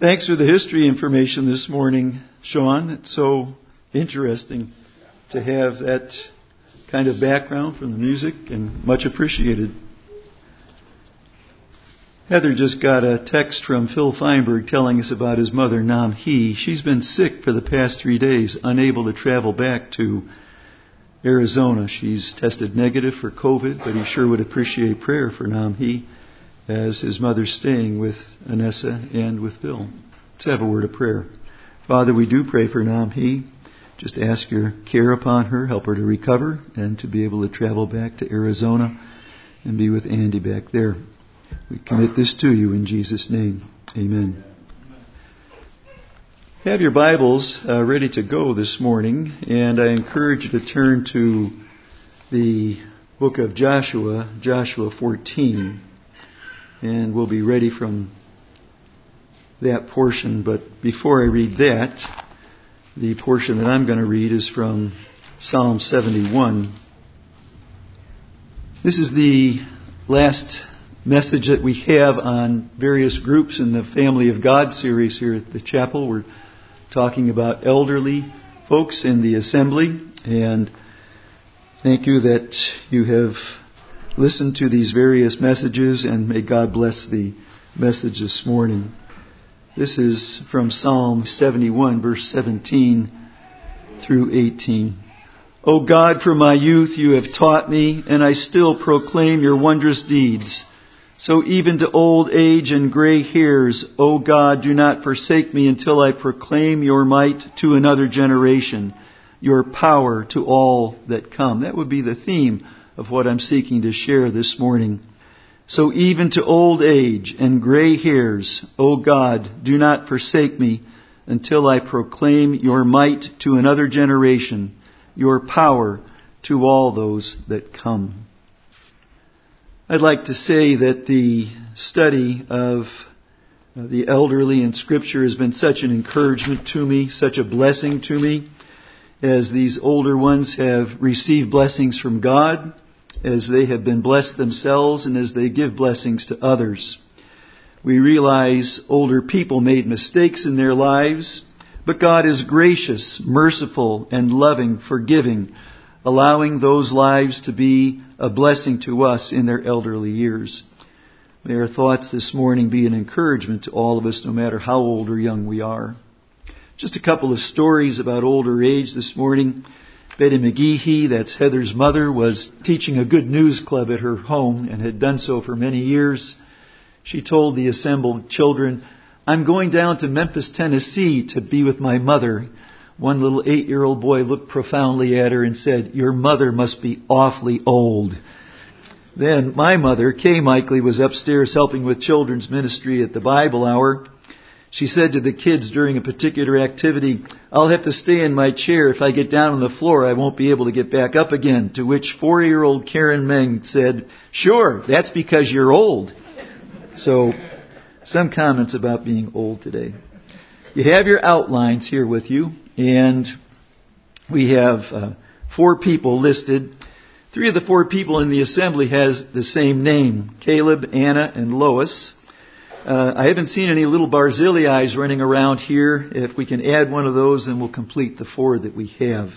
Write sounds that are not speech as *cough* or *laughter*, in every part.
Thanks for the history information this morning, Sean. It's so interesting to have that kind of background from the music and much appreciated. Heather just got a text from Phil Feinberg telling us about his mother, Nam Hee. She's been sick for the past three days, unable to travel back to Arizona. She's tested negative for COVID, but he sure would appreciate prayer for Nam Hee as his mother's staying with Anessa and with Bill. Let's have a word of prayer. Father, we do pray for Nam Hee. Just ask your care upon her, help her to recover and to be able to travel back to Arizona and be with Andy back there. We commit this to you in Jesus' name. Amen. Have your Bibles uh, ready to go this morning, and I encourage you to turn to the book of Joshua, Joshua 14, and we'll be ready from that portion. But before I read that, the portion that I'm going to read is from Psalm 71. This is the last message that we have on various groups in the Family of God series here at the chapel. We're talking about elderly folks in the assembly, and thank you that you have listened to these various messages, and may God bless the message this morning. This is from Psalm 71, verse 17 through 18. O God, from my youth you have taught me, and I still proclaim your wondrous deeds. So even to old age and gray hairs, O God, do not forsake me until I proclaim your might to another generation, your power to all that come. That would be the theme of what I'm seeking to share this morning. So even to old age and gray hairs, O God, do not forsake me until I proclaim your might to another generation, your power to all those that come. I'd like to say that the study of uh, the elderly in Scripture has been such an encouragement to me, such a blessing to me, as these older ones have received blessings from God, as they have been blessed themselves, and as they give blessings to others. We realize older people made mistakes in their lives, but God is gracious, merciful, and loving, forgiving, allowing those lives to be a blessing to us in their elderly years. May our thoughts this morning be an encouragement to all of us, no matter how old or young we are. Just a couple of stories about older age this morning. Betty McGeehee, that's Heather's mother, was teaching a good news club at her home and had done so for many years. She told the assembled children, I'm going down to Memphis, Tennessee to be with my mother. One little eight year old boy looked profoundly at her and said, Your mother must be awfully old. Then my mother, Kay Mikely, was upstairs helping with children's ministry at the Bible hour. She said to the kids during a particular activity, I'll have to stay in my chair. If I get down on the floor, I won't be able to get back up again. To which four year old Karen Meng said, Sure, that's because you're old. So, some comments about being old today. You have your outlines here with you. And we have uh, four people listed. Three of the four people in the assembly has the same name, Caleb, Anna, and Lois. Uh, I haven't seen any little Barzillai's running around here. If we can add one of those, then we'll complete the four that we have.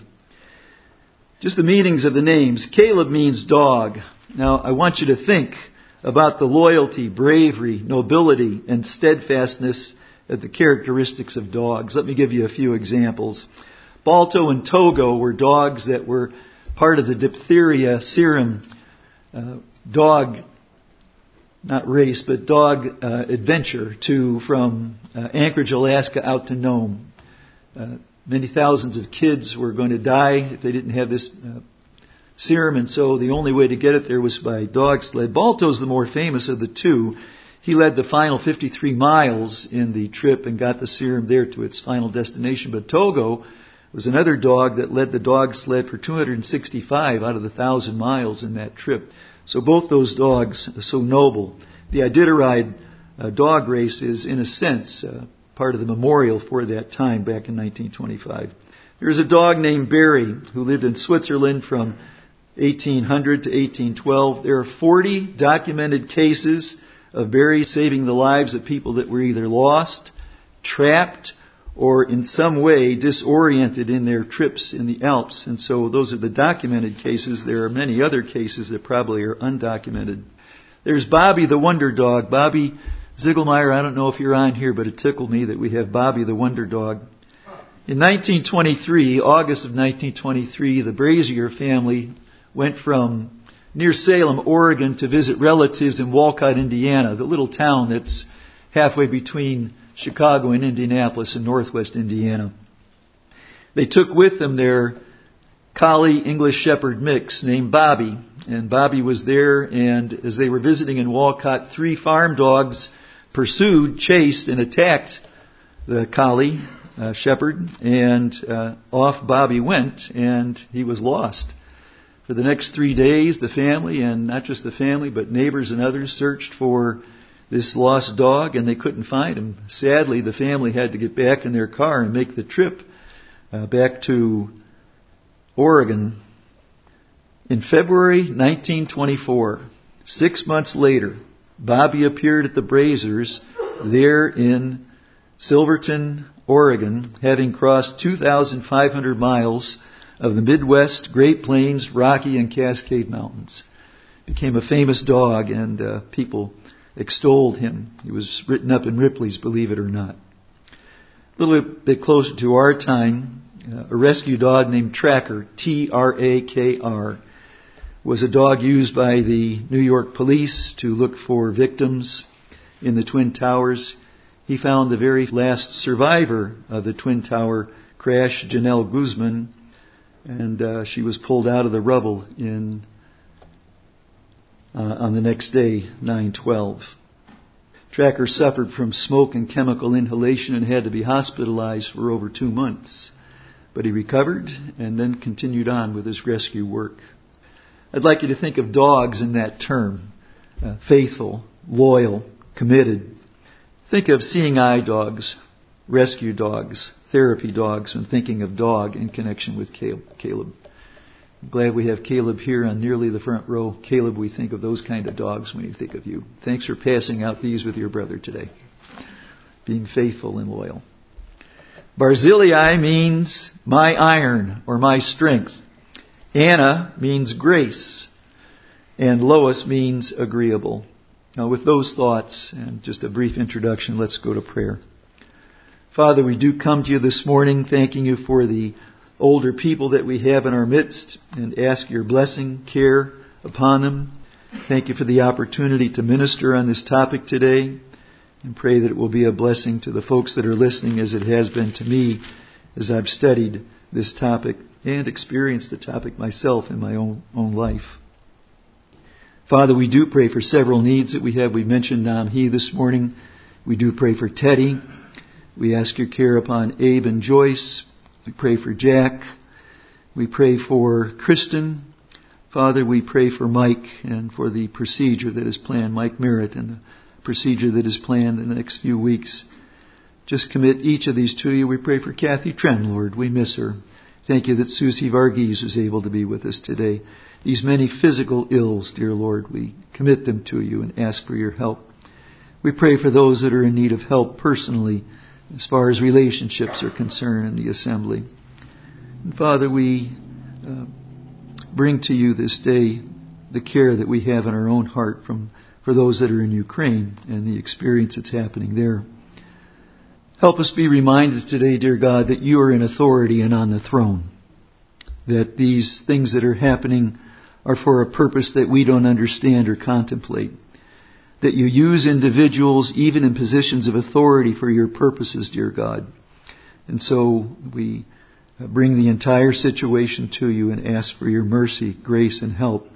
Just the meanings of the names. Caleb means dog. Now, I want you to think about the loyalty, bravery, nobility, and steadfastness of the characteristics of dogs. Let me give you a few examples. Balto and Togo were dogs that were part of the diphtheria serum uh, dog, not race, but dog uh, adventure to from uh, Anchorage, Alaska, out to Nome. Uh, many thousands of kids were going to die if they didn't have this uh, serum, and so the only way to get it there was by dog sled. Balto's the more famous of the two. He led the final 53 miles in the trip and got the serum there to its final destination. But Togo was another dog that led the dog sled for 265 out of the thousand miles in that trip. So both those dogs are so noble. The Iditarod uh, dog race is, in a sense, uh, part of the memorial for that time back in 1925. There is a dog named Barry who lived in Switzerland from 1800 to 1812. There are 40 documented cases of Barry saving the lives of people that were either lost, trapped or in some way disoriented in their trips in the Alps. And so those are the documented cases. There are many other cases that probably are undocumented. There's Bobby the Wonder Dog. Bobby Ziegelmeyer, I don't know if you're on here, but it tickled me that we have Bobby the Wonder Dog. In 1923, August of 1923, the Brazier family went from near Salem, Oregon to visit relatives in Wolcott, Indiana, the little town that's halfway between Chicago and Indianapolis in northwest Indiana. They took with them their collie English Shepherd mix named Bobby. And Bobby was there, and as they were visiting in Wolcott, three farm dogs pursued, chased, and attacked the collie uh, shepherd, and uh, off Bobby went, and he was lost. For the next three days, the family, and not just the family, but neighbors and others, searched for this lost dog, and they couldn't find him. Sadly, the family had to get back in their car and make the trip uh, back to Oregon. In February 1924, six months later, Bobby appeared at the Braziers there in Silverton, Oregon, having crossed 2,500 miles of the Midwest, Great Plains, Rocky, and Cascade Mountains. Became a famous dog, and uh, people extolled him. He was written up in Ripley's Believe It or Not. A little bit closer to our time, uh, a rescue dog named Trakr, T-R-A-K-R, was a dog used by the New York police to look for victims in the Twin Towers. He found the very last survivor of the Twin Tower crash, Genelle Guzman, and uh, she was pulled out of the rubble in uh, on the next day, 912. Trakr suffered from smoke and chemical inhalation and had to be hospitalized for over two months. But he recovered and then continued on with his rescue work. I'd like you to think of dogs in that term. Uh, faithful, loyal, committed. Think of seeing eye dogs, rescue dogs, therapy dogs, and thinking of dog in connection with Caleb. Glad we have Caleb here on nearly the front row. Caleb, we think of those kind of dogs when we think of you. Thanks for passing out these with your brother today. Being faithful and loyal. Barzillai means my iron or my strength. Anna means grace. And Lois means agreeable. Now, with those thoughts and just a brief introduction, let's go to prayer. Father, we do come to you this morning thanking you for the older people that we have in our midst and ask your blessing, care upon them. Thank you for the opportunity to minister on this topic today and pray that it will be a blessing to the folks that are listening as it has been to me as I've studied this topic and experienced the topic myself in my own, own life. Father, we do pray for several needs that we have. We mentioned Nam Hee this morning. We do pray for Teddy. We ask your care upon Abe and Joyce. We pray for Jack. We pray for Kristen. Father, we pray for Mike and for the procedure that is planned, Mike Merritt, and the procedure that is planned in the next few weeks. Just commit each of these to you. We pray for Kathy Tren, Lord. We miss her. Thank you that Susie Varghese was able to be with us today. These many physical ills, dear Lord, we commit them to you and ask for your help. We pray for those that are in need of help personally as far as relationships are concerned in the assembly. And Father, we uh, bring to you this day the care that we have in our own heart from for those that are in Ukraine and the experience that's happening there. Help us be reminded today, dear God, that you are in authority and on the throne. That these things that are happening are for a purpose that we don't understand or contemplate that you use individuals even in positions of authority for your purposes, dear God. And so we bring the entire situation to you and ask for your mercy, grace, and help.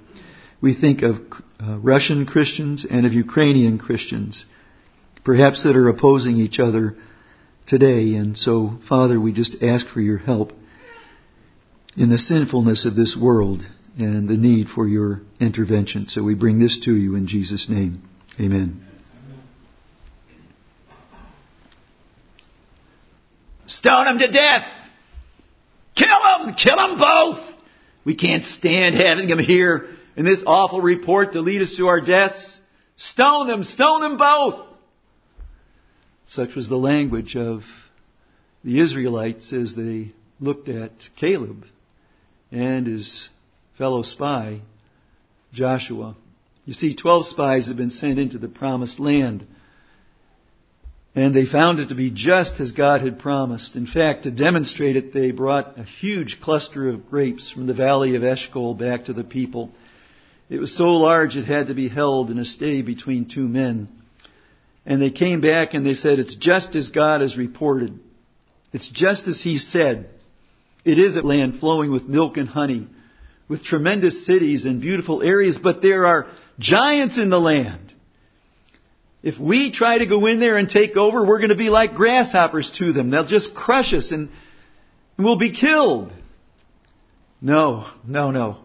We think of uh, Russian Christians and of Ukrainian Christians, perhaps that are opposing each other today. And so, Father, we just ask for your help in the sinfulness of this world and the need for your intervention. So we bring this to you in Jesus' name. Amen. Stone them to death. Kill them. Kill them both. We can't stand having them here in this awful report to lead us to our deaths. Stone them. Stone them both. Such was the language of the Israelites as they looked at Caleb and his fellow spy, Joshua. You see, 12 spies had been sent into the promised land. And they found it to be just as God had promised. In fact, to demonstrate it, they brought a huge cluster of grapes from the valley of Eshcol back to the people. It was so large it had to be held in a stay between two men. And they came back and they said, It's just as God has reported. It's just as He said. It is a land flowing with milk and honey, with tremendous cities and beautiful areas, but there are giants in the land. If we try to go in there and take over, we're going to be like grasshoppers to them. They'll just crush us and we'll be killed. No, no, no.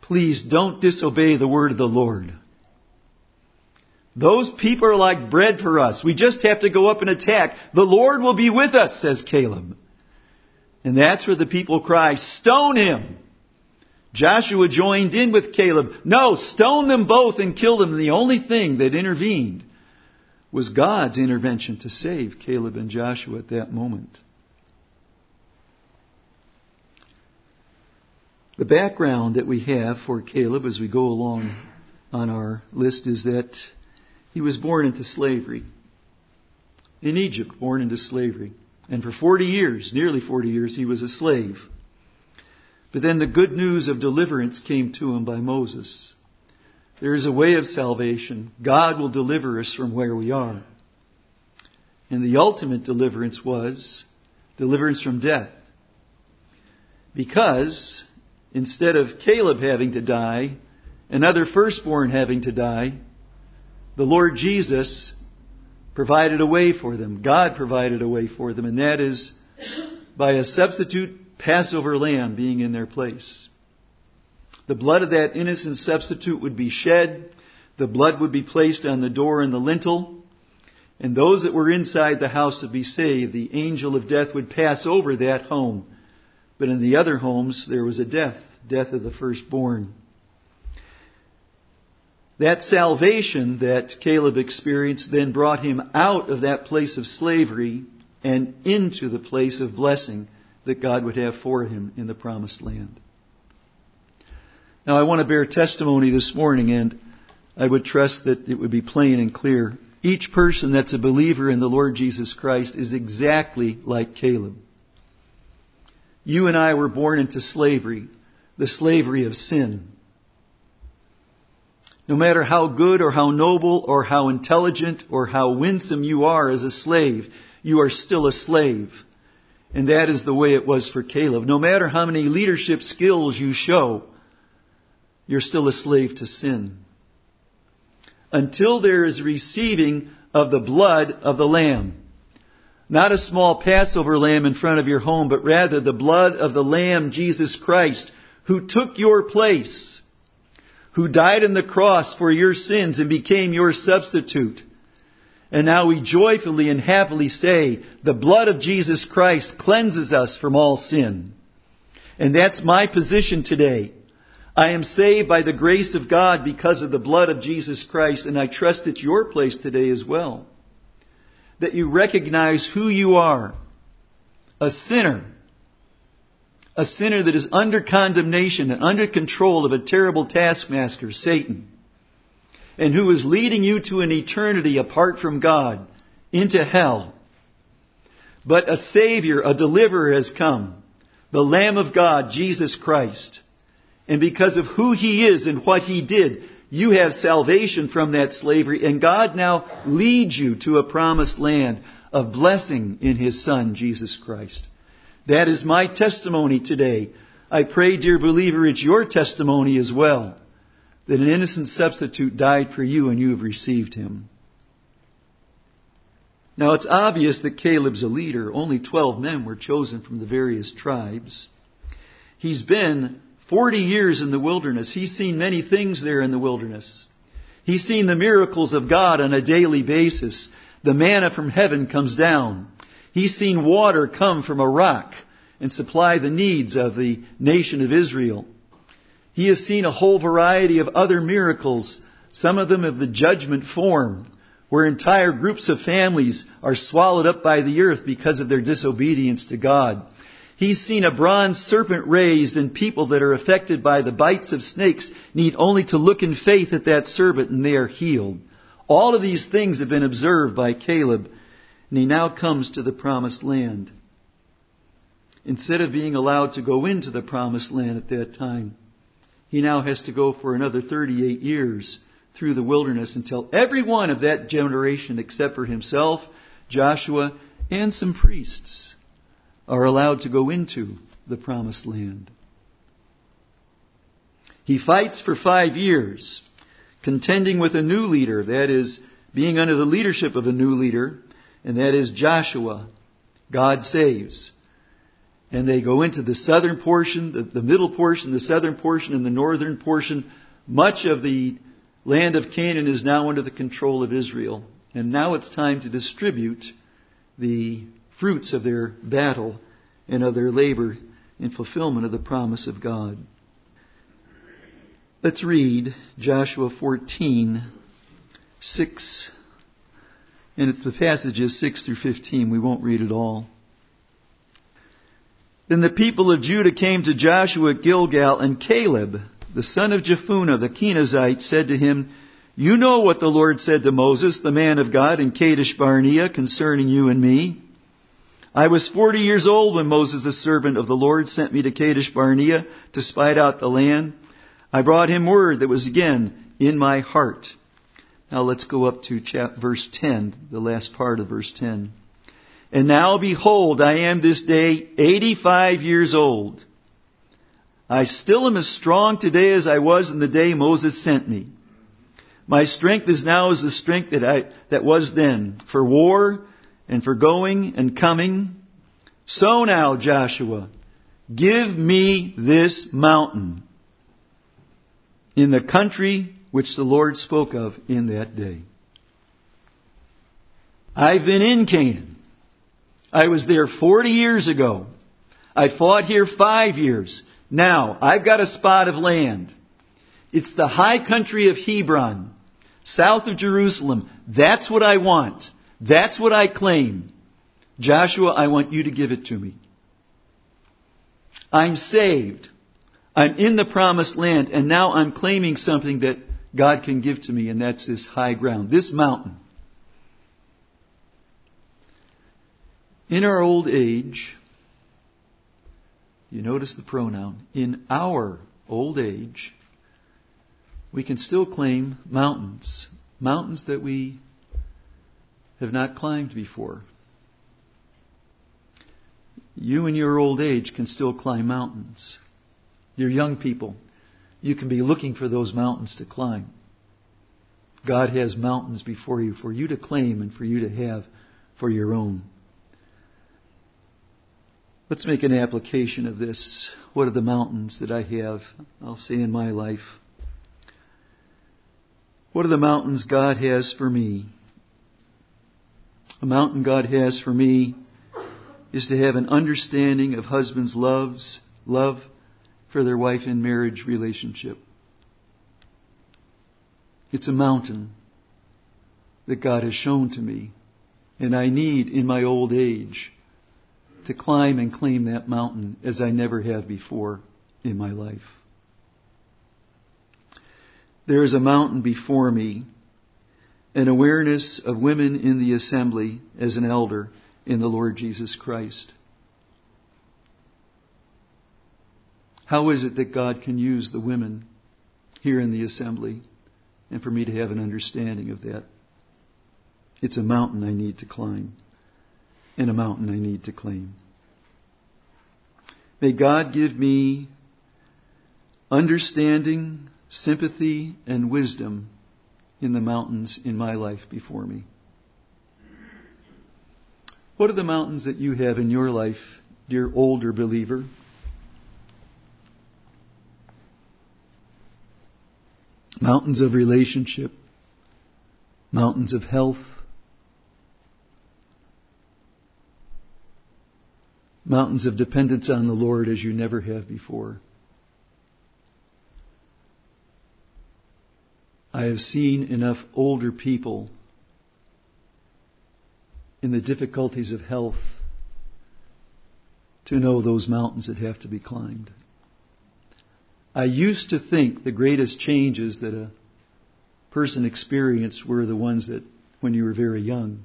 Please don't disobey the word of the Lord. Those people are like bread for us. We just have to go up and attack. The Lord will be with us, says Caleb. And that's where the people cry, stone him. Joshua joined in with Caleb. No, stone them both and kill them. The only thing that intervened was God's intervention to save Caleb and Joshua at that moment. The background that we have for Caleb as we go along on our list is that he was born into slavery. In Egypt, born into slavery. And for 40 years, nearly 40 years, he was a slave. But then the good news of deliverance came to him by Moses. There is a way of salvation. God will deliver us from where we are. And the ultimate deliverance was deliverance from death. Because instead of Caleb having to die, another firstborn having to die, the Lord Jesus provided a way for them. God provided a way for them, and that is by a substitute Passover lamb being in their place. The blood of that innocent substitute would be shed. The blood would be placed on the door and the lintel. And those that were inside the house would be saved. The angel of death would pass over that home. But in the other homes, there was a death, death of the firstborn. That salvation that Caleb experienced then brought him out of that place of slavery and into the place of blessing that God would have for him in the promised land. Now, I want to bear testimony this morning, and I would trust that it would be plain and clear. Each person that's a believer in the Lord Jesus Christ is exactly like Caleb. You and I were born into slavery, the slavery of sin. No matter how good or how noble or how intelligent or how winsome you are as a slave, you are still a slave. And that is the way it was for Caleb. No matter how many leadership skills you show, you're still a slave to sin. Until there is receiving of the blood of the Lamb. Not a small Passover lamb in front of your home, but rather the blood of the Lamb, Jesus Christ, who took your place, who died on the cross for your sins and became your substitute. And now we joyfully and happily say, the blood of Jesus Christ cleanses us from all sin. And that's my position today. I am saved by the grace of God because of the blood of Jesus Christ, and I trust it's your place today as well. That you recognize who you are. A sinner. A sinner that is under condemnation and under control of a terrible taskmaster, Satan and who is leading you to an eternity apart from God into hell. But a Savior, a deliverer has come. The Lamb of God, Jesus Christ. And because of who He is and what He did, you have salvation from that slavery and God now leads you to a promised land of blessing in His Son, Jesus Christ. That is my testimony today. I pray, dear believer, it's your testimony as well that an innocent substitute died for you and you have received him. Now it's obvious that Caleb's a leader. Only 12 men were chosen from the various tribes. He's been 40 years in the wilderness. He's seen many things there in the wilderness. He's seen the miracles of God on a daily basis. The manna from heaven comes down. He's seen water come from a rock and supply the needs of the nation of Israel. He has seen a whole variety of other miracles, some of them of the judgment form, where entire groups of families are swallowed up by the earth because of their disobedience to God. He's seen a bronze serpent raised and people that are affected by the bites of snakes need only to look in faith at that serpent and they are healed. All of these things have been observed by Caleb and he now comes to the promised land. Instead of being allowed to go into the promised land at that time, he now has to go for another 38 years through the wilderness until every one of that generation, except for himself, Joshua, and some priests, are allowed to go into the promised land. He fights for five years, contending with a new leader, that is, being under the leadership of a new leader, and that is Joshua. God saves and they go into the southern portion, the, the, middle portion, the southern portion, and the northern portion. Much of the land of Canaan is now under the control of Israel. And now it's time to distribute the fruits of their battle and of their labor in fulfillment of the promise of God. Let's read Joshua 14, 6. And it's the passages 6 through 15. We won't read it all. Then the people of Judah came to Joshua at Gilgal, and Caleb, the son of Jephunneh, the Kenizzite, said to him, You know what the Lord said to Moses, the man of God, in Kadesh Barnea, concerning you and me. I was forty years old when Moses, the servant of the Lord, sent me to Kadesh Barnea to spy out the land. I brought him word that was again in my heart. Now let's go up to chapter, verse 10, the last part of verse 10. And now behold, I am this day 85 years old. I still am as strong today as I was in the day Moses sent me. My strength is now as the strength that I, that was then for war and for going and coming. So now, Joshua, give me this mountain in the country which the Lord spoke of in that day. I've been in Canaan. I was there 40 years ago. I fought here five years. Now, I've got a spot of land. It's the high country of Hebron, south of Jerusalem. That's what I want. That's what I claim. Joshua, I want you to give it to me. I'm saved. I'm in the promised land, and now I'm claiming something that God can give to me, and that's this high ground, this mountain. In our old age, you notice the pronoun, in our old age, we can still claim mountains, mountains that we have not climbed before. You in your old age can still climb mountains. You're young people. You can be looking for those mountains to climb. God has mountains before you for you to claim and for you to have for your own. Let's make an application of this. What are the mountains that I have, I'll say, in my life? What are the mountains God has for me? A mountain God has for me is to have an understanding of husbands' loves, love for their wife in marriage relationship. It's a mountain that God has shown to me, and I need in my old age to climb and claim that mountain as I never have before in my life. There is a mountain before me, an awareness of women in the assembly as an elder in the Lord Jesus Christ. How is it that God can use the women here in the assembly and for me to have an understanding of that? It's a mountain I need to climb and a mountain I need to claim. May God give me understanding, sympathy, and wisdom in the mountains in my life before me. What are the mountains that you have in your life, dear older believer? Mountains of relationship, mountains of health, mountains of dependence on the Lord as you never have before. I have seen enough older people in the difficulties of health to know those mountains that have to be climbed. I used to think the greatest changes that a person experienced were the ones that when you were very young.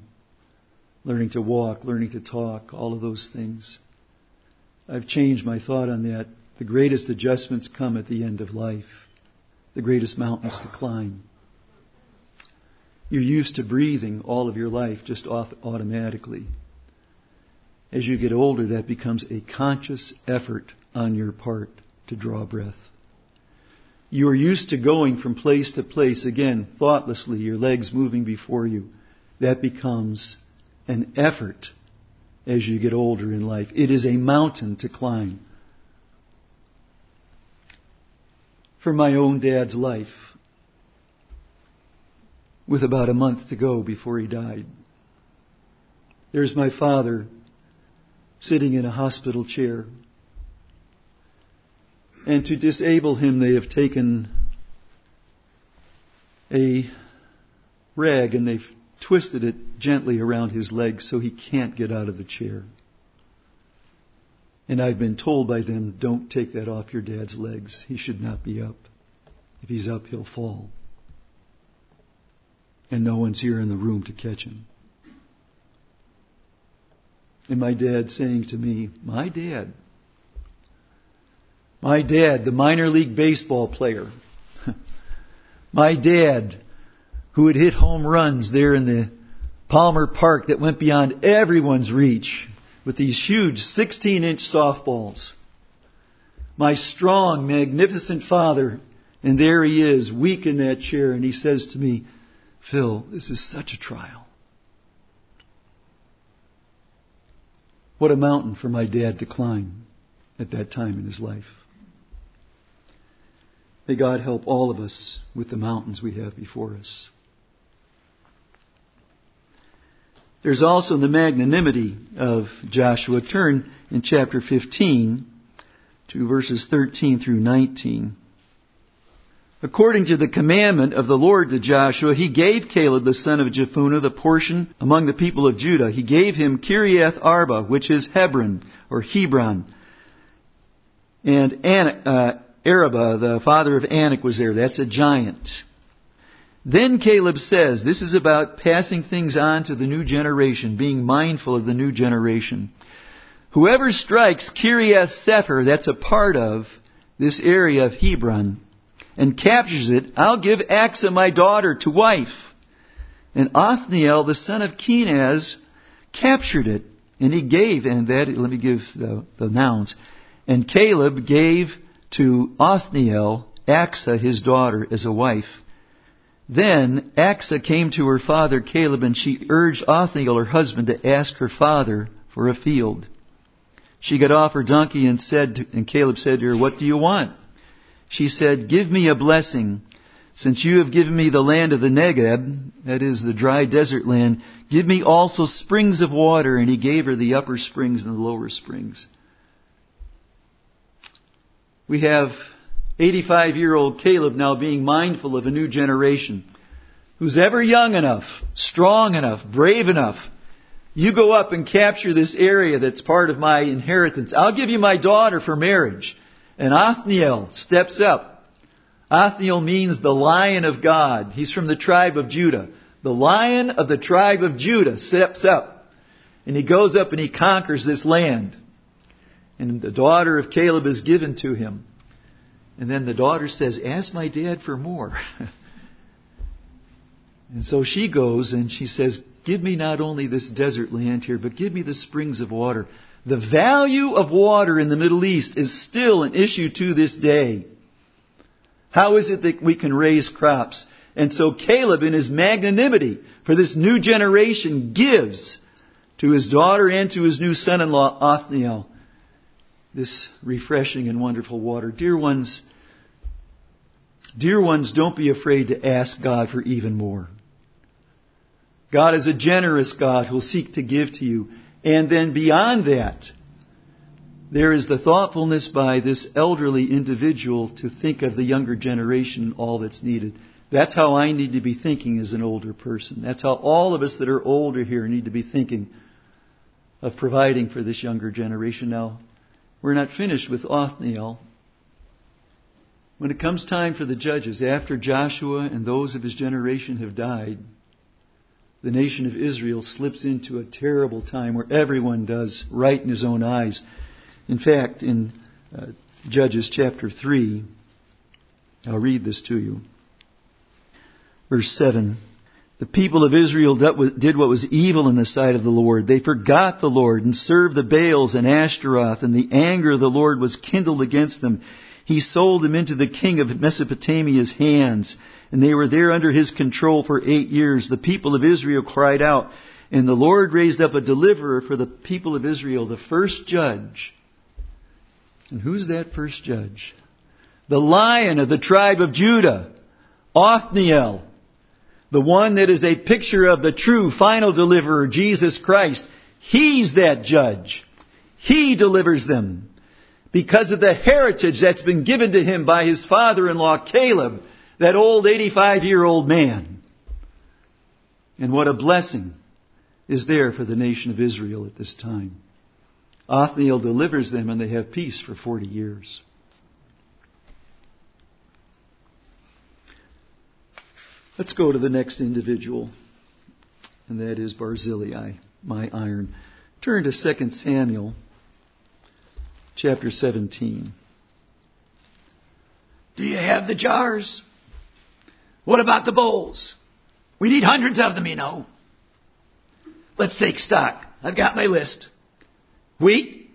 Learning to walk, learning to talk, all of those things. I've changed my thought on that. The greatest adjustments come at the end of life. The greatest mountains to climb. You're used to breathing all of your life just off automatically. As you get older, that becomes a conscious effort on your part to draw breath. You are used to going from place to place, again, thoughtlessly, your legs moving before you. That becomes an effort as you get older in life. It is a mountain to climb. For my own dad's life, with about a month to go before he died, there's my father sitting in a hospital chair and to disable him, they have taken a rag and they've twisted it gently around his legs so he can't get out of the chair. And I've been told by them, don't take that off your dad's legs. He should not be up. If he's up, he'll fall. And no one's here in the room to catch him. And my dad saying to me, my dad, my dad, the minor league baseball player. *laughs* My dad, who had hit home runs there in the Palmer Park that went beyond everyone's reach with these huge 16 inch softballs. My strong, magnificent father, and there he is, weak in that chair, and he says to me, Phil, this is such a trial. What a mountain for my dad to climb at that time in his life. May God help all of us with the mountains we have before us. There's also the magnanimity of Joshua. Turn in chapter 15 to verses 13 through 19. According to the commandment of the Lord to Joshua, he gave Caleb the son of Jephunneh the portion among the people of Judah. He gave him Kiriath Arba, which is Hebron or Hebron, and uh, Araba, the father of Anak, was there. That's a giant. Then Caleb says, this is about passing things on to the new generation, being mindful of the new generation. Whoever strikes Kiriath Sepher, that's a part of this area of Hebron, and captures it, I'll give Achsah my daughter to wife. And Othniel, the son of Kenaz, captured it, and he gave, and that, let me give the, the nouns. And Caleb gave to Othniel Achsah his daughter as a wife. Then Achsah came to her father Caleb and she urged Othniel her husband to ask her father for a field. She got off her donkey and said, to, and Caleb said to her, what do you want? She said, give me a blessing. Since you have given me the land of the Negeb, that is the dry desert land, give me also springs of water. And he gave her the upper springs and the lower springs. We have 85 year old Caleb now being mindful of a new generation who's ever young enough, strong enough, brave enough. You go up and capture this area that's part of my inheritance. I'll give you my daughter for marriage. And Othniel steps up. Othniel means the lion of God. He's from the tribe of Judah. The lion of the tribe of Judah steps up. And he goes up and he conquers this land. And the daughter of Caleb is given to him. And then the daughter says, Ask my dad for more. *laughs* and so she goes and she says, Give me not only this desert land here, but give me the springs of water. The value of water in the Middle East is still an issue to this day. How is it that we can raise crops? And so Caleb, in his magnanimity for this new generation, gives to his daughter and to his new son-in-law, Othniel, this refreshing and wonderful water. Dear ones, dear ones, don't be afraid to ask God for even more. God is a generous God who'll seek to give to you. And then beyond that, there is the thoughtfulness by this elderly individual to think of the younger generation and all that's needed. That's how I need to be thinking as an older person. That's how all of us that are older here need to be thinking of providing for this younger generation. Now, we're not finished with Othniel. When it comes time for the judges, after Joshua and those of his generation have died, the nation of Israel slips into a terrible time where everyone does right in his own eyes. In fact, in uh, Judges chapter 3, I'll read this to you. Verse 7. The people of Israel did what was evil in the sight of the Lord. They forgot the Lord and served the Baals and Ashtaroth, and the anger of the Lord was kindled against them. He sold them into the king of Mesopotamia's hands, and they were there under his control for eight years. The people of Israel cried out, and the Lord raised up a deliverer for the people of Israel, the first judge. And who's that first judge? The lion of the tribe of Judah, Othniel the one that is a picture of the true final deliverer, Jesus Christ. He's that judge. He delivers them because of the heritage that's been given to him by his father-in-law Caleb, that old 85 year old man. And what a blessing is there for the nation of Israel at this time. Othniel delivers them and they have peace for 40 years. Let's go to the next individual, and that is Barzillai, my iron. Turn to 2 Samuel chapter 17. Do you have the jars? What about the bowls? We need hundreds of them, you know. Let's take stock. I've got my list. Wheat,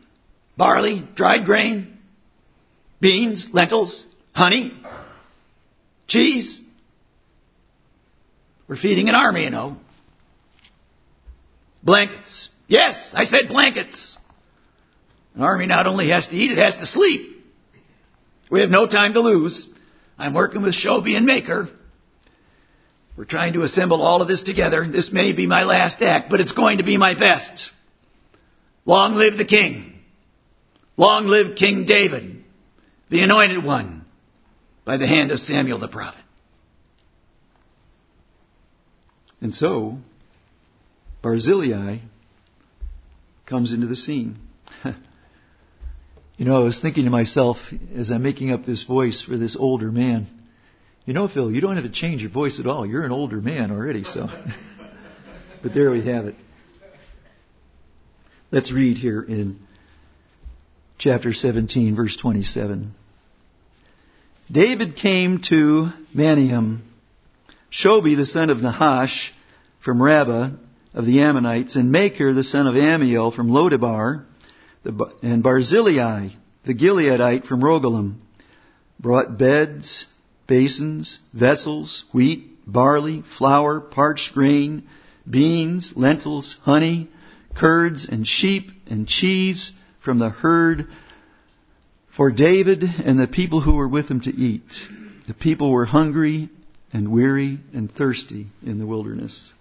barley, dried grain, beans, lentils, honey, cheese, we're feeding an army, you know. Blankets. Yes, I said blankets. An army not only has to eat, it has to sleep. We have no time to lose. I'm working with Shobi and Machir. We're trying to assemble all of this together. This may be my last act, but it's going to be my best. Long live the king. Long live King David, the anointed one, by the hand of Samuel the prophet. And so, Barzillai comes into the scene. *laughs* you know, I was thinking to myself as I'm making up this voice for this older man, you know, Phil, you don't have to change your voice at all. You're an older man already, so. *laughs* but there we have it. Let's read here in chapter 17, verse 27. David came to Mahanaim Shobi the son of Nahash from Rabbah of the Ammonites, and Machir the son of Ammiel from Lo-debar, and Barzillai the Gileadite from Rogelim, brought beds, basins, vessels, wheat, barley, flour, parched grain, beans, lentils, honey, curds, and sheep, and cheese from the herd for David and the people who were with him to eat. The people were hungry and weary and thirsty in the wilderness.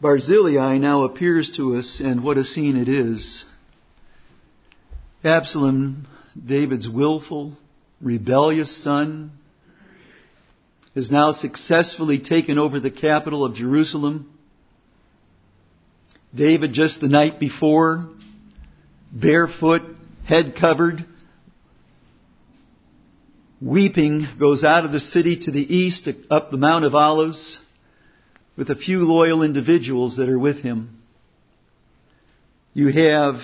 Barzillai now appears to us, and what a scene it is. Absalom, David's willful, rebellious son, has now successfully taken over the capital of Jerusalem. David, just the night before, barefoot, head covered, weeping, goes out of the city to the east, up the Mount of Olives, with a few loyal individuals that are with him. You have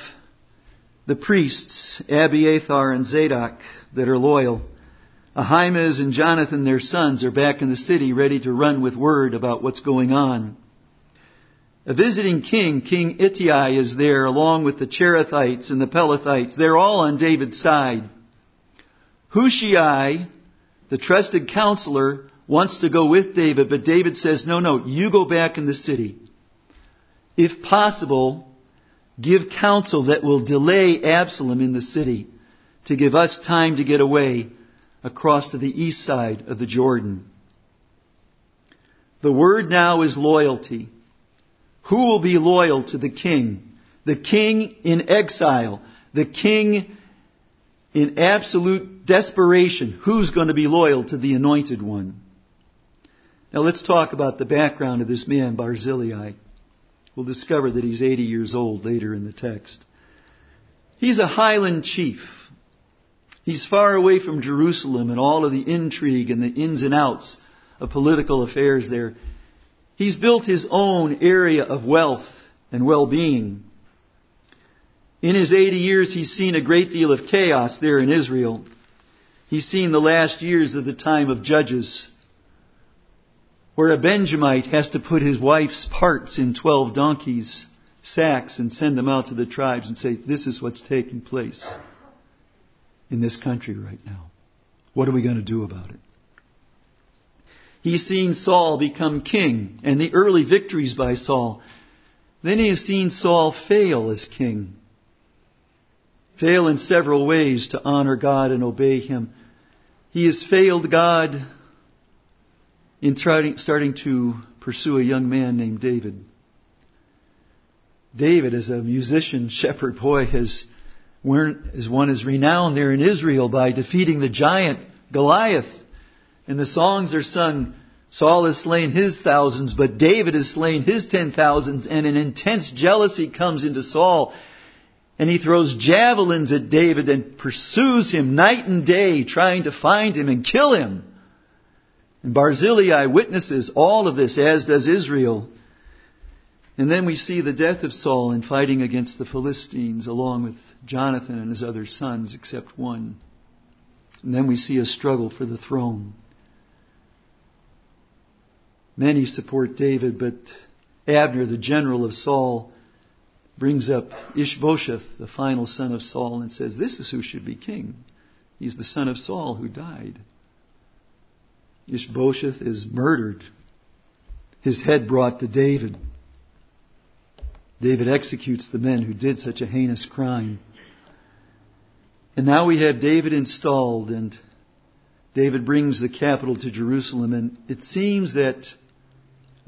the priests, Abiathar and Zadok, that are loyal. Ahimaaz and Jonathan, their sons, are back in the city ready to run with word about what's going on. A visiting king, King Ittai, is there along with the Cherethites and the Pelethites. They're all on David's side. Hushai, the trusted counselor, wants to go with David, but David says, no, no, you go back in the city. If possible, give counsel that will delay Absalom in the city to give us time to get away across to the east side of the Jordan. The word now is loyalty. Who will be loyal to the king? The king in exile. The king in absolute desperation who's going to be loyal to the anointed one. Now let's talk about the background of this man, Barzillai. We'll discover that he's 80 years old later in the text. He's a highland chief. He's far away from Jerusalem and all of the intrigue and the ins and outs of political affairs there. He's built his own area of wealth and well-being. In his 80 years, he's seen a great deal of chaos there in Israel. He's seen the last years of the time of judges, where a Benjamite has to put his wife's parts in 12 donkeys, sacks, and send them out to the tribes and say, this is what's taking place in this country right now. What are we going to do about it? He's seen Saul become king and the early victories by Saul. Then he has seen Saul fail as king. Fail in several ways to honor God and obey Him. He has failed God in starting to pursue a young man named David. David, as a musician, *laughs* shepherd boy, has, has won his renown there in Israel by defeating the giant Goliath and the songs are sung, Saul has slain his thousands, but David has slain his ten thousands, and an intense jealousy comes into Saul. And he throws javelins at David and pursues him night and day, trying to find him and kill him. And Barzillai witnesses all of this, as does Israel. And then we see the death of Saul in fighting against the Philistines, along with Jonathan and his other sons, except one. And then we see a struggle for the throne. Many support David, but Abner, the general of Saul, brings up Ishbosheth, the final son of Saul, and says, This is who should be king. He's the son of Saul who died. Ishbosheth is murdered, his head brought to David. David executes the men who did such a heinous crime. And now we have David installed, and David brings the capital to Jerusalem, and it seems that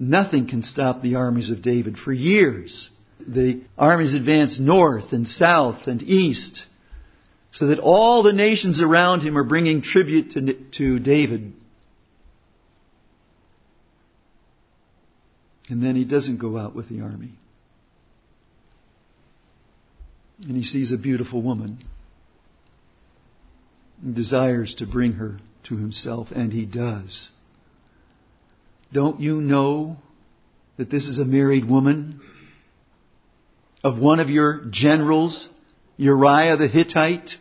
Nothing can stop the armies of David for years. The armies advance north and south and east so that all the nations around him are bringing tribute to, to David. And then he doesn't go out with the army. And he sees a beautiful woman and desires to bring her to himself, and he does. Don't you know that this is a married woman of one of your generals, Uriah the Hittite?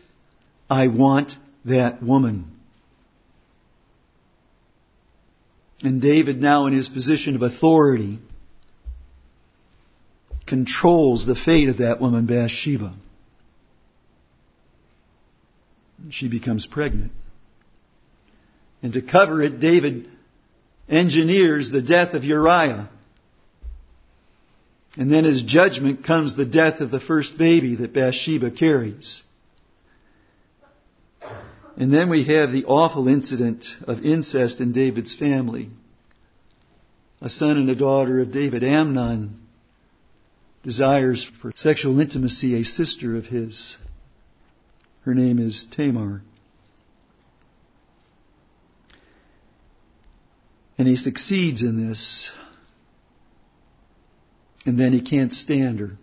I want that woman. And David, now in his position of authority, controls the fate of that woman, Bathsheba. She becomes pregnant. And to cover it, David engineers the death of Uriah. And then as judgment comes the death of the first baby that Bathsheba carries. And then we have the awful incident of incest in David's family. A son and a daughter of David, Amnon, desires for sexual intimacy a sister of his. Her name is Tamar. And he succeeds in this. And then he can't stand her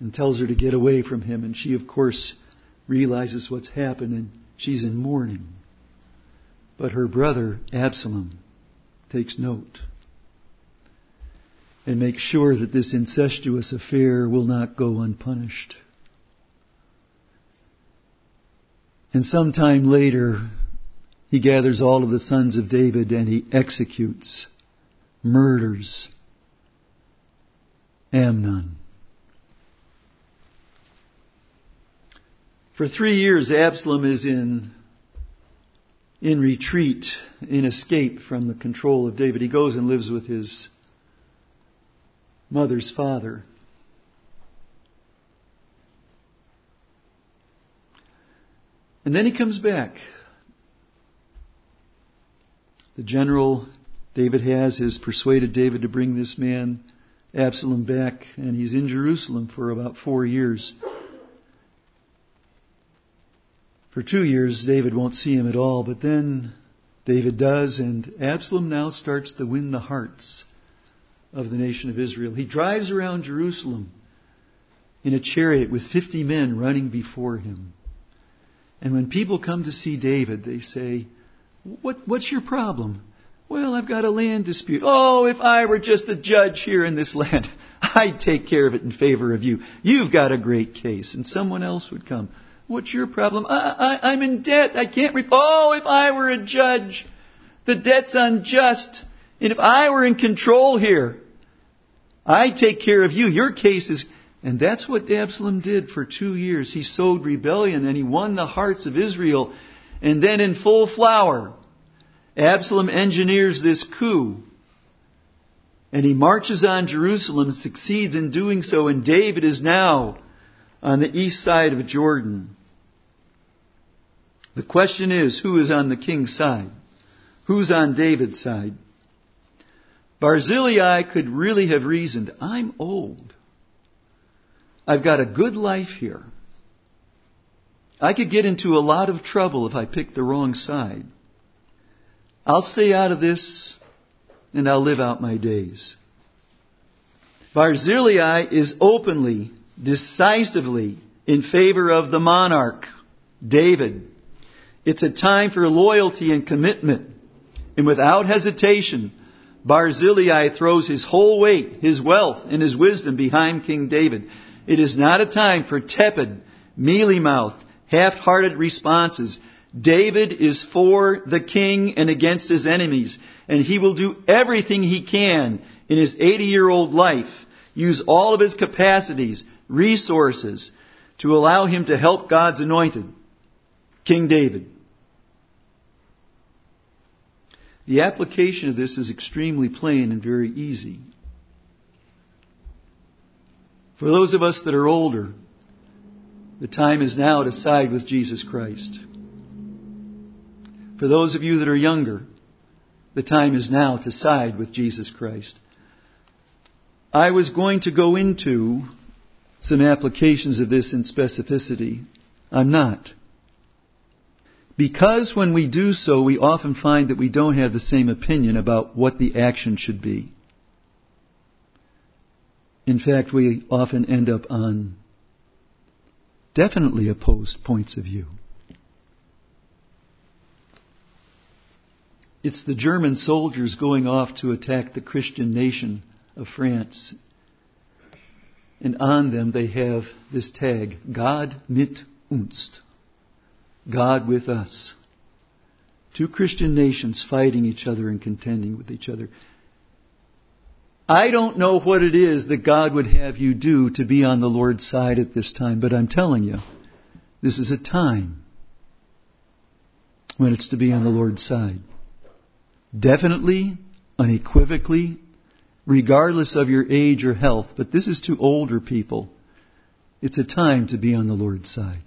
and tells her to get away from him. And she, of course, realizes what's happened and she's in mourning. But her brother, Absalom, takes note and makes sure that this incestuous affair will not go unpunished. And sometime later, he gathers all of the sons of David and he executes, murders Amnon. For three years, Absalom is in, in retreat, in escape from the control of David. He goes and lives with his mother's father. And then he comes back the general David has has persuaded David to bring this man, Absalom, back, and he's in Jerusalem for about four years. For two years, David won't see him at all, but then David does, and Absalom now starts to win the hearts of the nation of Israel. He drives around Jerusalem in a chariot with 50 men running before him. And when people come to see David, they say, what, What's your problem? Well, I've got a land dispute. Oh, if I were just a judge here in this land, *laughs* I'd take care of it in favor of you. You've got a great case. And someone else would come. What's your problem? I, I, I'm in debt. I can't. Re- oh, if I were a judge, the debt's unjust. And if I were in control here, I'd take care of you. Your case is. And that's what Absalom did for two years. He sowed rebellion and he won the hearts of Israel. And then in full flower, Absalom engineers this coup. And he marches on Jerusalem, succeeds in doing so, and David is now on the east side of Jordan. The question is, who is on the king's side? Who's on David's side? Barzillai could really have reasoned, I'm old. I've got a good life here. I could get into a lot of trouble if I picked the wrong side. I'll stay out of this and I'll live out my days. Barzillai is openly, decisively in favor of the monarch, David. It's a time for loyalty and commitment. And without hesitation, Barzillai throws his whole weight, his wealth, and his wisdom behind King David. It is not a time for tepid, mealy-mouthed, half-hearted responses. David is for the king and against his enemies, and he will do everything he can in his 80 year old life, use all of his capacities, resources, to allow him to help God's anointed, King David. The application of this is extremely plain and very easy. For those of us that are older, the time is now to side with Jesus Christ. For those of you that are younger, the time is now to side with Jesus Christ. I was going to go into some applications of this in specificity. I'm not. Because when we do so, we often find that we don't have the same opinion about what the action should be. In fact, we often end up on definitely opposed points of view. It's the German soldiers going off to attack the Christian nation of France. And on them they have this tag, Gott mit uns. God with us. Two Christian nations fighting each other and contending with each other. I don't know what it is that God would have you do to be on the Lord's side at this time, but I'm telling you, this is a time when it's to be on the Lord's side definitely, unequivocally, regardless of your age or health, but this is to older people. It's a time to be on the Lord's side.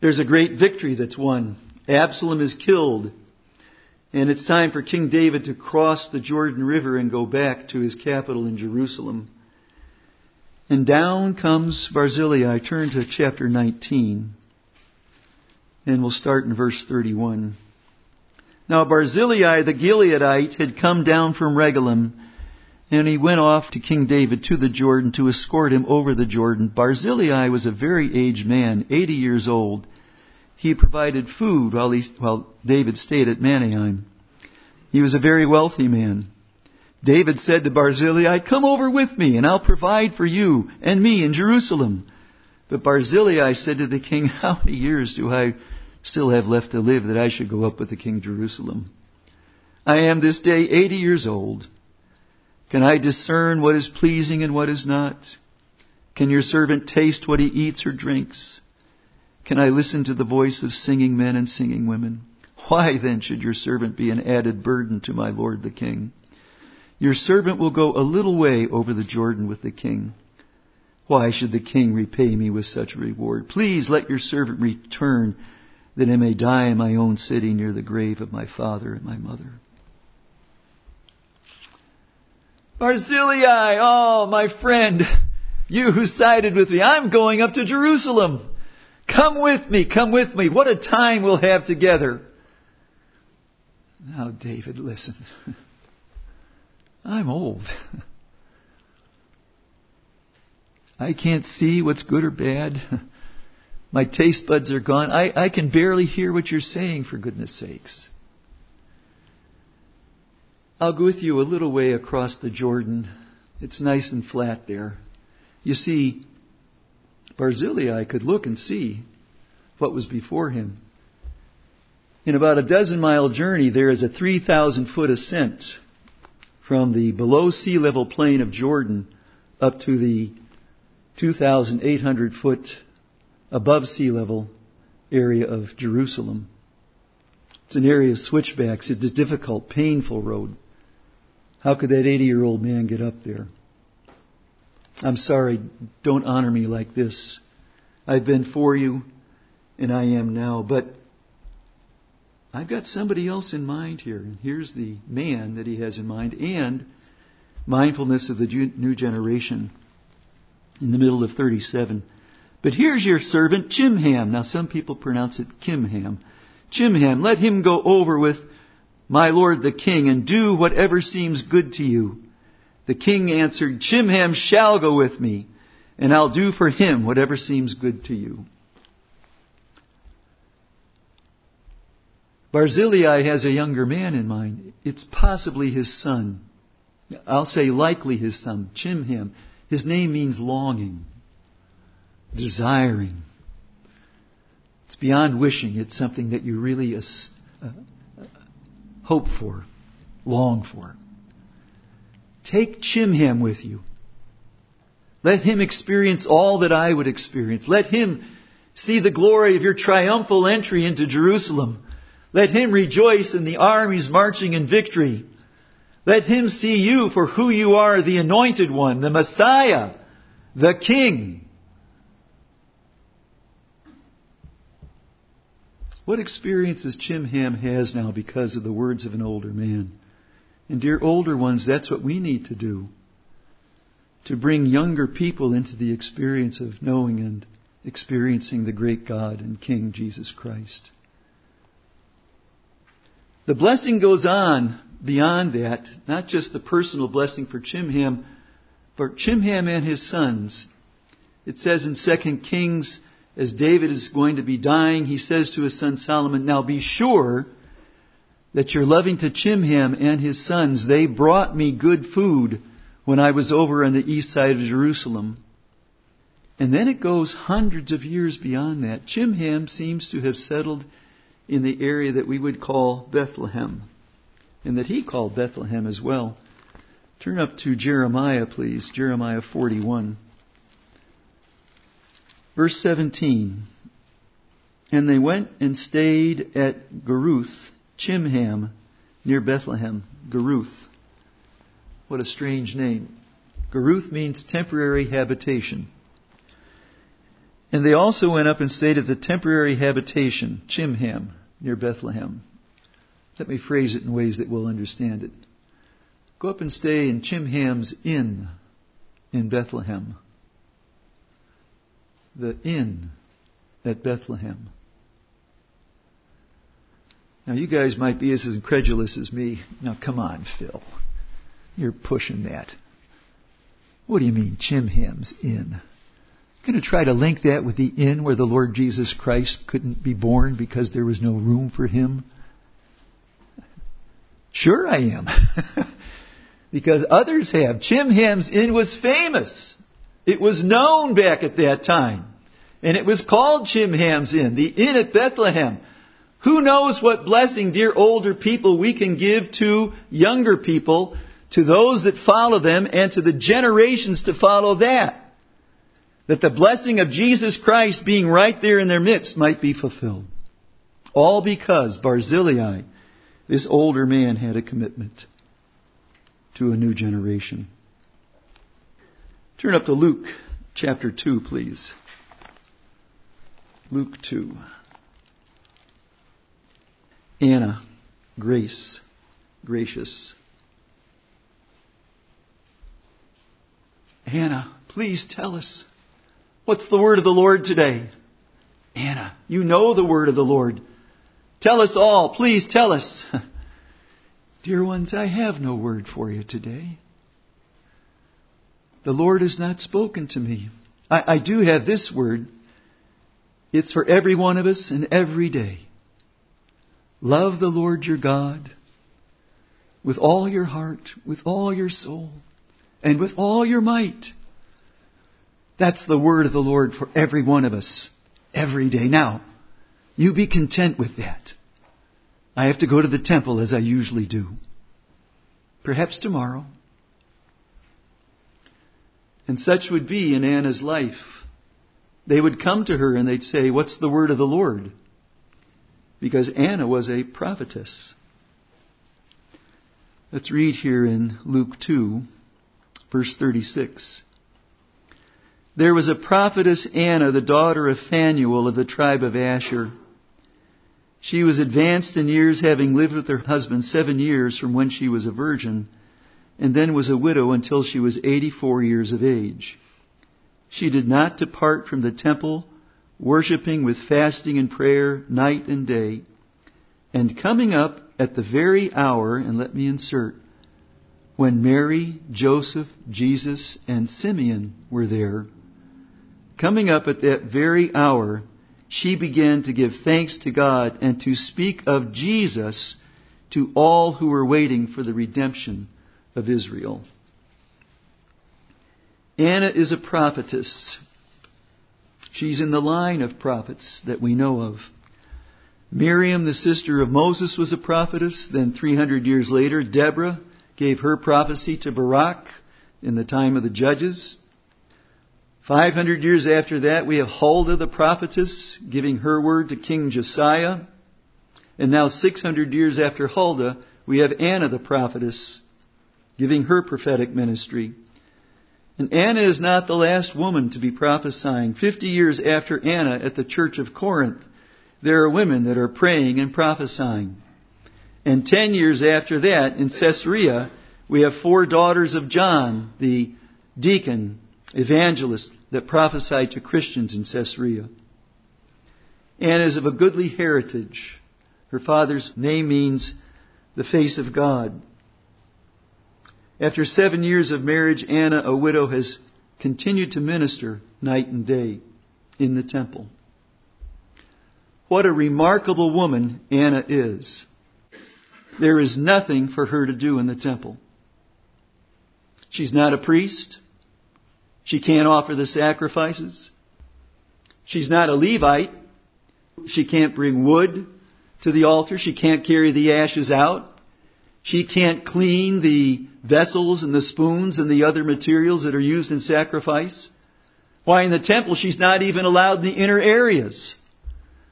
There's a great victory that's won. Absalom is killed. And it's time for King David to cross the Jordan River and go back to his capital in Jerusalem. And down comes Barzillai. Turn to chapter 19. And we'll start in verse 31. Now Barzillai the Gileadite had come down from Rogelim, and he went off to King David to the Jordan to escort him over the Jordan. Barzillai was a very aged man, 80 years old. He provided food while, he, while David stayed at Mahanaim. He was a very wealthy man. David said to Barzillai, Come over with me, and I'll provide for you and me in Jerusalem. But Barzillai said to the king, How many years do I still have left to live that I should go up with the king Jerusalem. I am this day eighty years old. Can I discern what is pleasing and what is not? Can your servant taste what he eats or drinks? Can I listen to the voice of singing men and singing women? Why then should your servant be an added burden to my lord the king? Your servant will go a little way over the Jordan with the king. Why should the king repay me with such a reward? Please let your servant return that I may die in my own city near the grave of my father and my mother. Barzillai, oh, my friend, You who sided with me, I'm going up to Jerusalem. Come with me, come with me. What a time we'll have together. Now, David, listen. *laughs* I'm old. *laughs* I can't see what's good or bad. *laughs* My taste buds are gone. I, I can barely hear what you're saying, for goodness sakes. I'll go with you a little way across the Jordan. It's nice and flat there. You see, Barzillai could look and see what was before him. In about a dozen mile journey, there is a 3,000 foot ascent from the below sea level plain of Jordan up to the 2,800 foot above sea level area of Jerusalem. It's an area of switchbacks. It's a difficult, painful road. How could that 80 year old man get up there? I'm sorry, don't honor me like this. I've been for you, and I am now, but I've got somebody else in mind here. And here's the man that he has in mind, and mindfulness of the new generation in the middle of 37. But here's your servant, Chimham. Now, some people pronounce it Kimham. Chimham, let him go over with my lord the king and do whatever seems good to you. The king answered, Chimham shall go with me, and I'll do for him whatever seems good to you. Barzillai has a younger man in mind. It's possibly his son. I'll say likely his son, Chimham. His name means longing, desiring. It's beyond wishing. It's something that you really uh, hope for, long for. Take Chimham with you. Let him experience all that I would experience. Let him see the glory of your triumphal entry into Jerusalem. Let him rejoice in the armies marching in victory. Let him see you for who you are, the anointed one, the Messiah, the King. What experiences Chimham has now because of the words of an older man? And dear older ones, that's what we need to do. To bring younger people into the experience of knowing and experiencing the great God and King Jesus Christ. The blessing goes on beyond that, not just the personal blessing for Chimham, for Chimham and his sons. It says in 2 Kings, as David is going to be dying, he says to his son Solomon, Now be sure that you're loving to Chimham and his sons. They brought me good food when I was over on the east side of Jerusalem. And then it goes hundreds of years beyond that. Chimham seems to have settled in the area that we would call Bethlehem, and that he called Bethlehem as well. Turn up to Jeremiah, please. Jeremiah 41. Verse 17. And they went and stayed at Geruth Chimham near Bethlehem. Geruth. What a strange name. Geruth means temporary habitation. And they also went up and stayed at the temporary habitation, Chimham, near Bethlehem. Let me phrase it in ways that we'll understand it. Go up and stay in Chimham's Inn in Bethlehem. The inn at Bethlehem. Now, you guys might be as incredulous as me. Now, come on, Phil. You're pushing that. What do you mean, Chimham's Inn? I'm Going to try to link that with the inn where the Lord Jesus Christ couldn't be born because there was no room for him? Sure I am. *laughs* because others have. Chimham's Inn was famous. It was known back at that time. And it was called Chimham's Inn, the inn at Bethlehem. Who knows what blessing, dear older people, we can give to younger people, to those that follow them, and to the generations to follow that. That the blessing of Jesus Christ being right there in their midst might be fulfilled. All because Barzillai, this older man, had a commitment to a new generation. Turn up to Luke chapter 2, please. Luke 2. Anna, grace, gracious. Anna, please tell us. What's the word of the Lord today? Anna, you know the word of the Lord. Tell us all. Please tell us. *laughs* Dear ones, I have no word for you today. The Lord has not spoken to me. I, I do have this word. It's for every one of us and every day. Love the Lord your God with all your heart, with all your soul, and with all your might. That's the word of the Lord for every one of us, every day. Now, you be content with that. I have to go to the temple as I usually do. Perhaps tomorrow. And such would be in Anna's life. They would come to her and they'd say, What's the word of the Lord? Because Anna was a prophetess. Let's read here in Luke 2, verse 36. There was a prophetess Anna, the daughter of Phanuel of the tribe of Asher. She was advanced in years, having lived with her husband seven years from when she was a virgin, and then was a widow until she was 84 years of age. She did not depart from the temple, worshiping with fasting and prayer night and day. And coming up at the very hour, and let me insert, when Mary, Joseph, Jesus, and Simeon were there, coming up at that very hour, she began to give thanks to God and to speak of Jesus to all who were waiting for the redemption of Israel. Anna is a prophetess. She's in the line of prophets that we know of. Miriam, the sister of Moses, was a prophetess. Then 300 years later, Deborah gave her prophecy to Barak in the time of the judges. 500 years after that, we have Huldah the prophetess giving her word to King Josiah. And now 600 years after Huldah, we have Anna the prophetess giving her prophetic ministry. And Anna is not the last woman to be prophesying. 50 years after Anna at the church of Corinth, there are women that are praying and prophesying. And ten years after that, in Caesarea, we have four daughters of John, the deacon, evangelist, that prophesied to Christians in Caesarea. Anna is of a goodly heritage. Her father's name means the face of God. After seven years of marriage, Anna, a widow, has continued to minister night and day in the temple. What a remarkable woman Anna is. There is nothing for her to do in the temple. She's not a priest. She can't offer the sacrifices. She's not a Levite. She can't bring wood to the altar. She can't carry the ashes out. She can't clean the vessels and the spoons and the other materials that are used in sacrifice. Why, in the temple, she's not even allowed in the inner areas.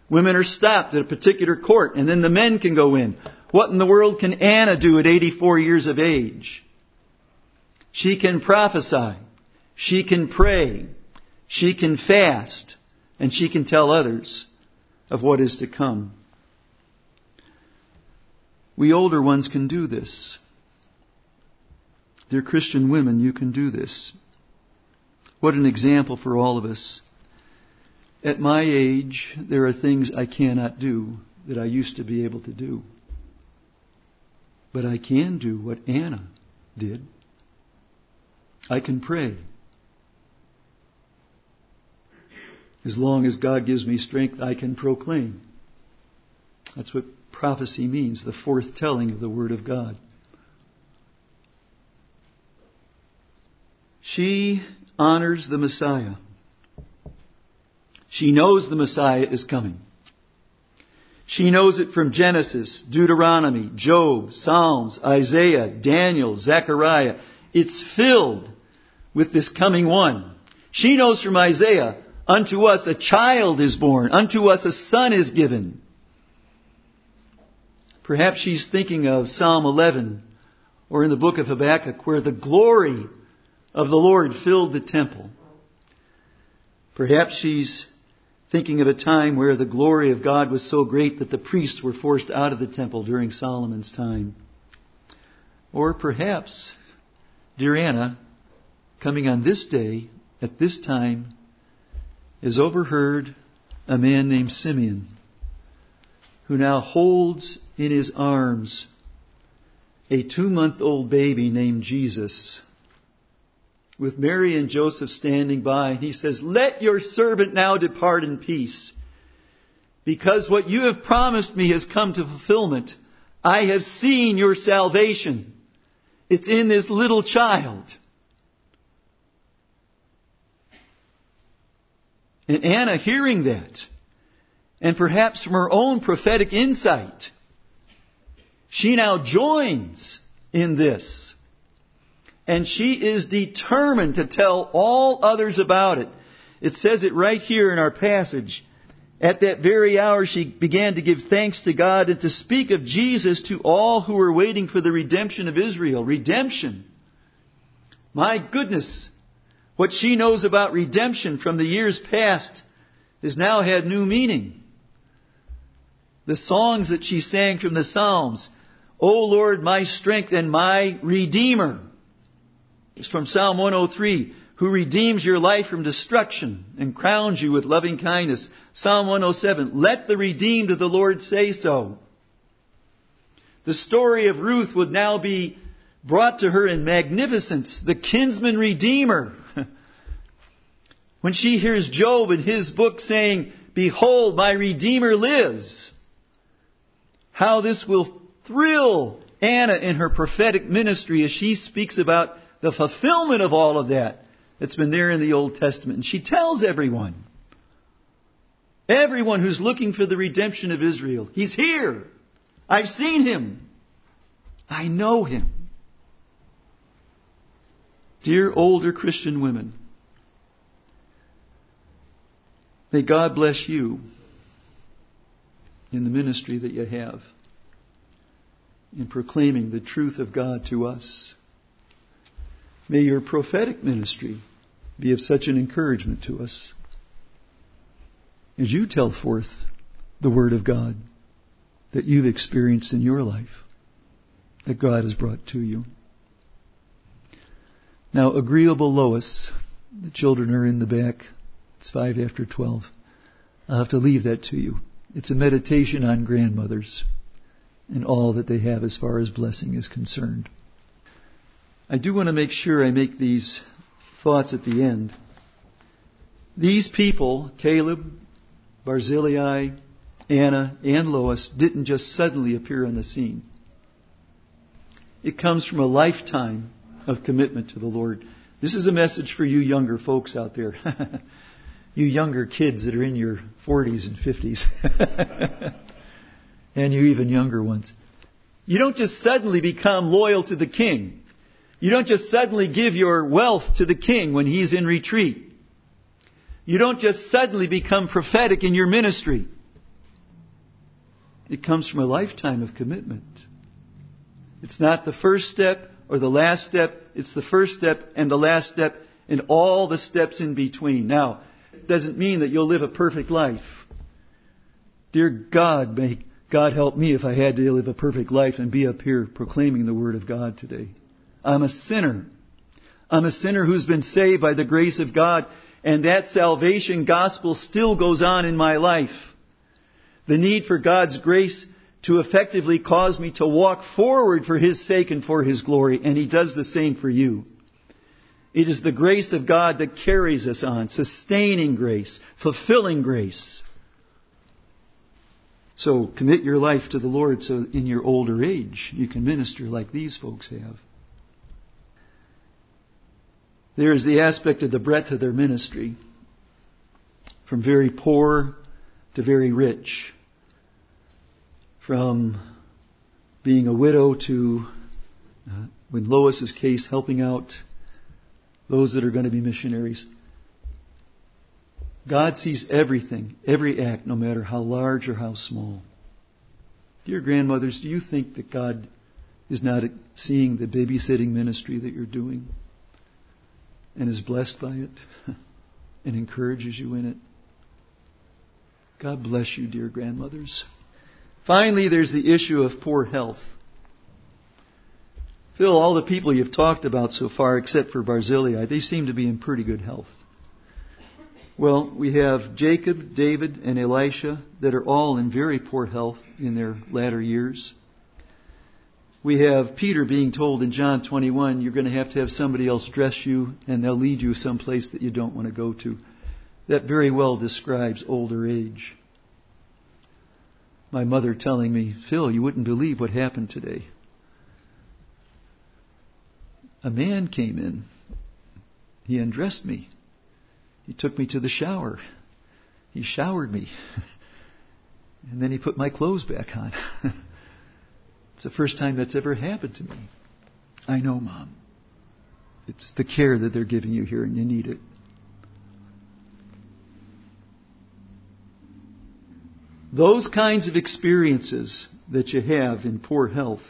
Women are stopped at a particular court, and then the men can go in. What in the world can Anna do at 84 years of age? She can prophesy. She can pray. She can fast. And she can tell others of what is to come. We older ones can do this. Dear Christian women, you can do this. What an example for all of us. At my age, there are things I cannot do that I used to be able to do. But I can do what Anna did. I can pray. As long as God gives me strength, I can proclaim. That's what prophecy means, the forthtelling of the Word of God. She honors the Messiah. She knows the Messiah is coming. She knows it from Genesis, Deuteronomy, Job, Psalms, Isaiah, Daniel, Zechariah. It's filled with this coming one. She knows from Isaiah, unto us a child is born, unto us a son is given. Perhaps she's thinking of Psalm 11 or in the book of Habakkuk where the glory of the Lord filled the temple. Perhaps she's thinking of a time where the glory of God was so great that the priests were forced out of the temple during Solomon's time. Or perhaps, dear Anna, coming on this day at this time is overheard a man named Simeon who now holds in his arms a two month old baby named Jesus with Mary and Joseph standing by. He says, Let your servant now depart in peace because what you have promised me has come to fulfillment. I have seen your salvation. It's in this little child. And Anna, hearing that, and perhaps from her own prophetic insight, she now joins in this. And she is determined to tell all others about it. It says it right here in our passage. At that very hour, she began to give thanks to God and to speak of Jesus to all who were waiting for the redemption of Israel. Redemption. My goodness. What she knows about redemption from the years past has now had new meaning. The songs that she sang from the Psalms. O Lord, my strength and my Redeemer. It's from Psalm 103 who redeems your life from destruction and crowns you with loving kindness. Psalm 107, let the redeemed of the Lord say so. The story of Ruth would now be brought to her in magnificence, the kinsman redeemer. *laughs* when she hears Job in his book saying, Behold, my Redeemer lives, how this will thrill Anna in her prophetic ministry as she speaks about the fulfillment of all of that that's been there in the Old Testament. And she tells everyone, everyone who's looking for the redemption of Israel, He's here. I've seen Him. I know Him. Dear older Christian women, may God bless you in the ministry that you have in proclaiming the truth of God to us. May your prophetic ministry be of such an encouragement to us as you tell forth the Word of God that you've experienced in your life, that God has brought to you. Now, agreeable Lois, the children are in the back. It's five after twelve. I'll have to leave that to you. It's a meditation on grandmothers and all that they have as far as blessing is concerned. I do want to make sure I make these thoughts at the end. These people, Caleb, Barzillai, Anna, and Lois, didn't just suddenly appear on the scene. It comes from a lifetime of commitment to the Lord. This is a message for you younger folks out there. *laughs* you younger kids that are in your 40s and 50s. *laughs* and you even younger ones. You don't just suddenly become loyal to the king. You don't just suddenly give your wealth to the king when he's in retreat. You don't just suddenly become prophetic in your ministry. It comes from a lifetime of commitment. It's not the first step or the last step. It's the first step and the last step and all the steps in between. Now, doesn't mean that you'll live a perfect life. Dear God, may God help me if I had to live a perfect life and be up here proclaiming the Word of God today. I'm a sinner. I'm a sinner who's been saved by the grace of God, and that salvation gospel still goes on in my life. The need for God's grace to effectively cause me to walk forward for His sake and for His glory, and He does the same for you. It is the grace of God that carries us on, sustaining grace, fulfilling grace. So commit your life to the Lord so in your older age you can minister like these folks have. There is the aspect of the breadth of their ministry, from very poor to very rich, from being a widow to, uh, in Lois's case, helping out those that are going to be missionaries. God sees everything, every act, no matter how large or how small. Dear grandmothers, do you think that God is not seeing the babysitting ministry that you're doing? and is blessed by it *laughs* and encourages you in it. God bless you, dear grandmothers. Finally, there's the issue of poor health. Phil, all the people you've talked about so far, except for Barzillai, they seem to be in pretty good health. Well, we have Jacob, David, and Elisha that are all in very poor health in their latter years. We have Peter being told in John 21, you're going to have to have somebody else dress you and they'll lead you someplace that you don't want to go to. That very well describes older age. My mother telling me, Phil, you wouldn't believe what happened today. A man came in. He undressed me. He took me to the shower. He showered me. *laughs* And then he put my clothes back on. *laughs* it's the first time that's ever happened to me. I know, Mom. It's the care that they're giving you here, and you need it. Those kinds of experiences that you have in poor health,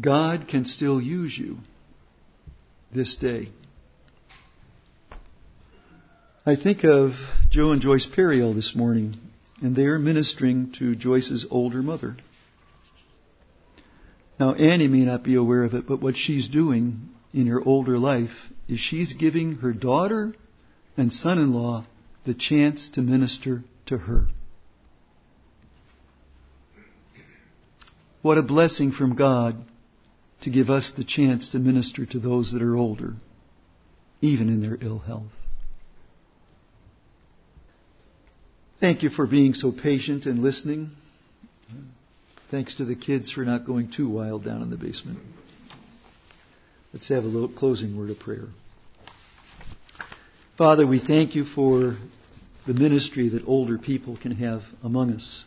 God can still use you this day. I think of Joe and Joyce Periel this morning, and they are ministering to Joyce's older mother. Now, Annie may not be aware of it, but what she's doing in her older life is she's giving her daughter and son in law the chance to minister to her. What a blessing from God to give us the chance to minister to those that are older, even in their ill health. Thank you for being so patient and listening. Thanks to the kids for not going too wild down in the basement. Let's have a little closing word of prayer. Father, we thank you for the ministry that older people can have among us.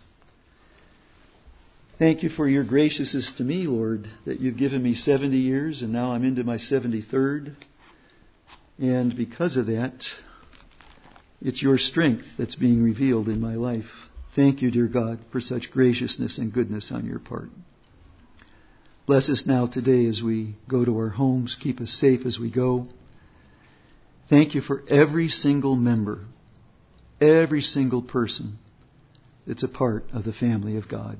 Thank you for your graciousness to me, Lord, that you've given me 70 years and now I'm into my 73rd. And because of that, it's your strength that's being revealed in my life. Thank you, dear God, for such graciousness and goodness on your part. Bless us now today as we go to our homes. Keep us safe as we go. Thank you for every single member, every single person that's a part of the family of God.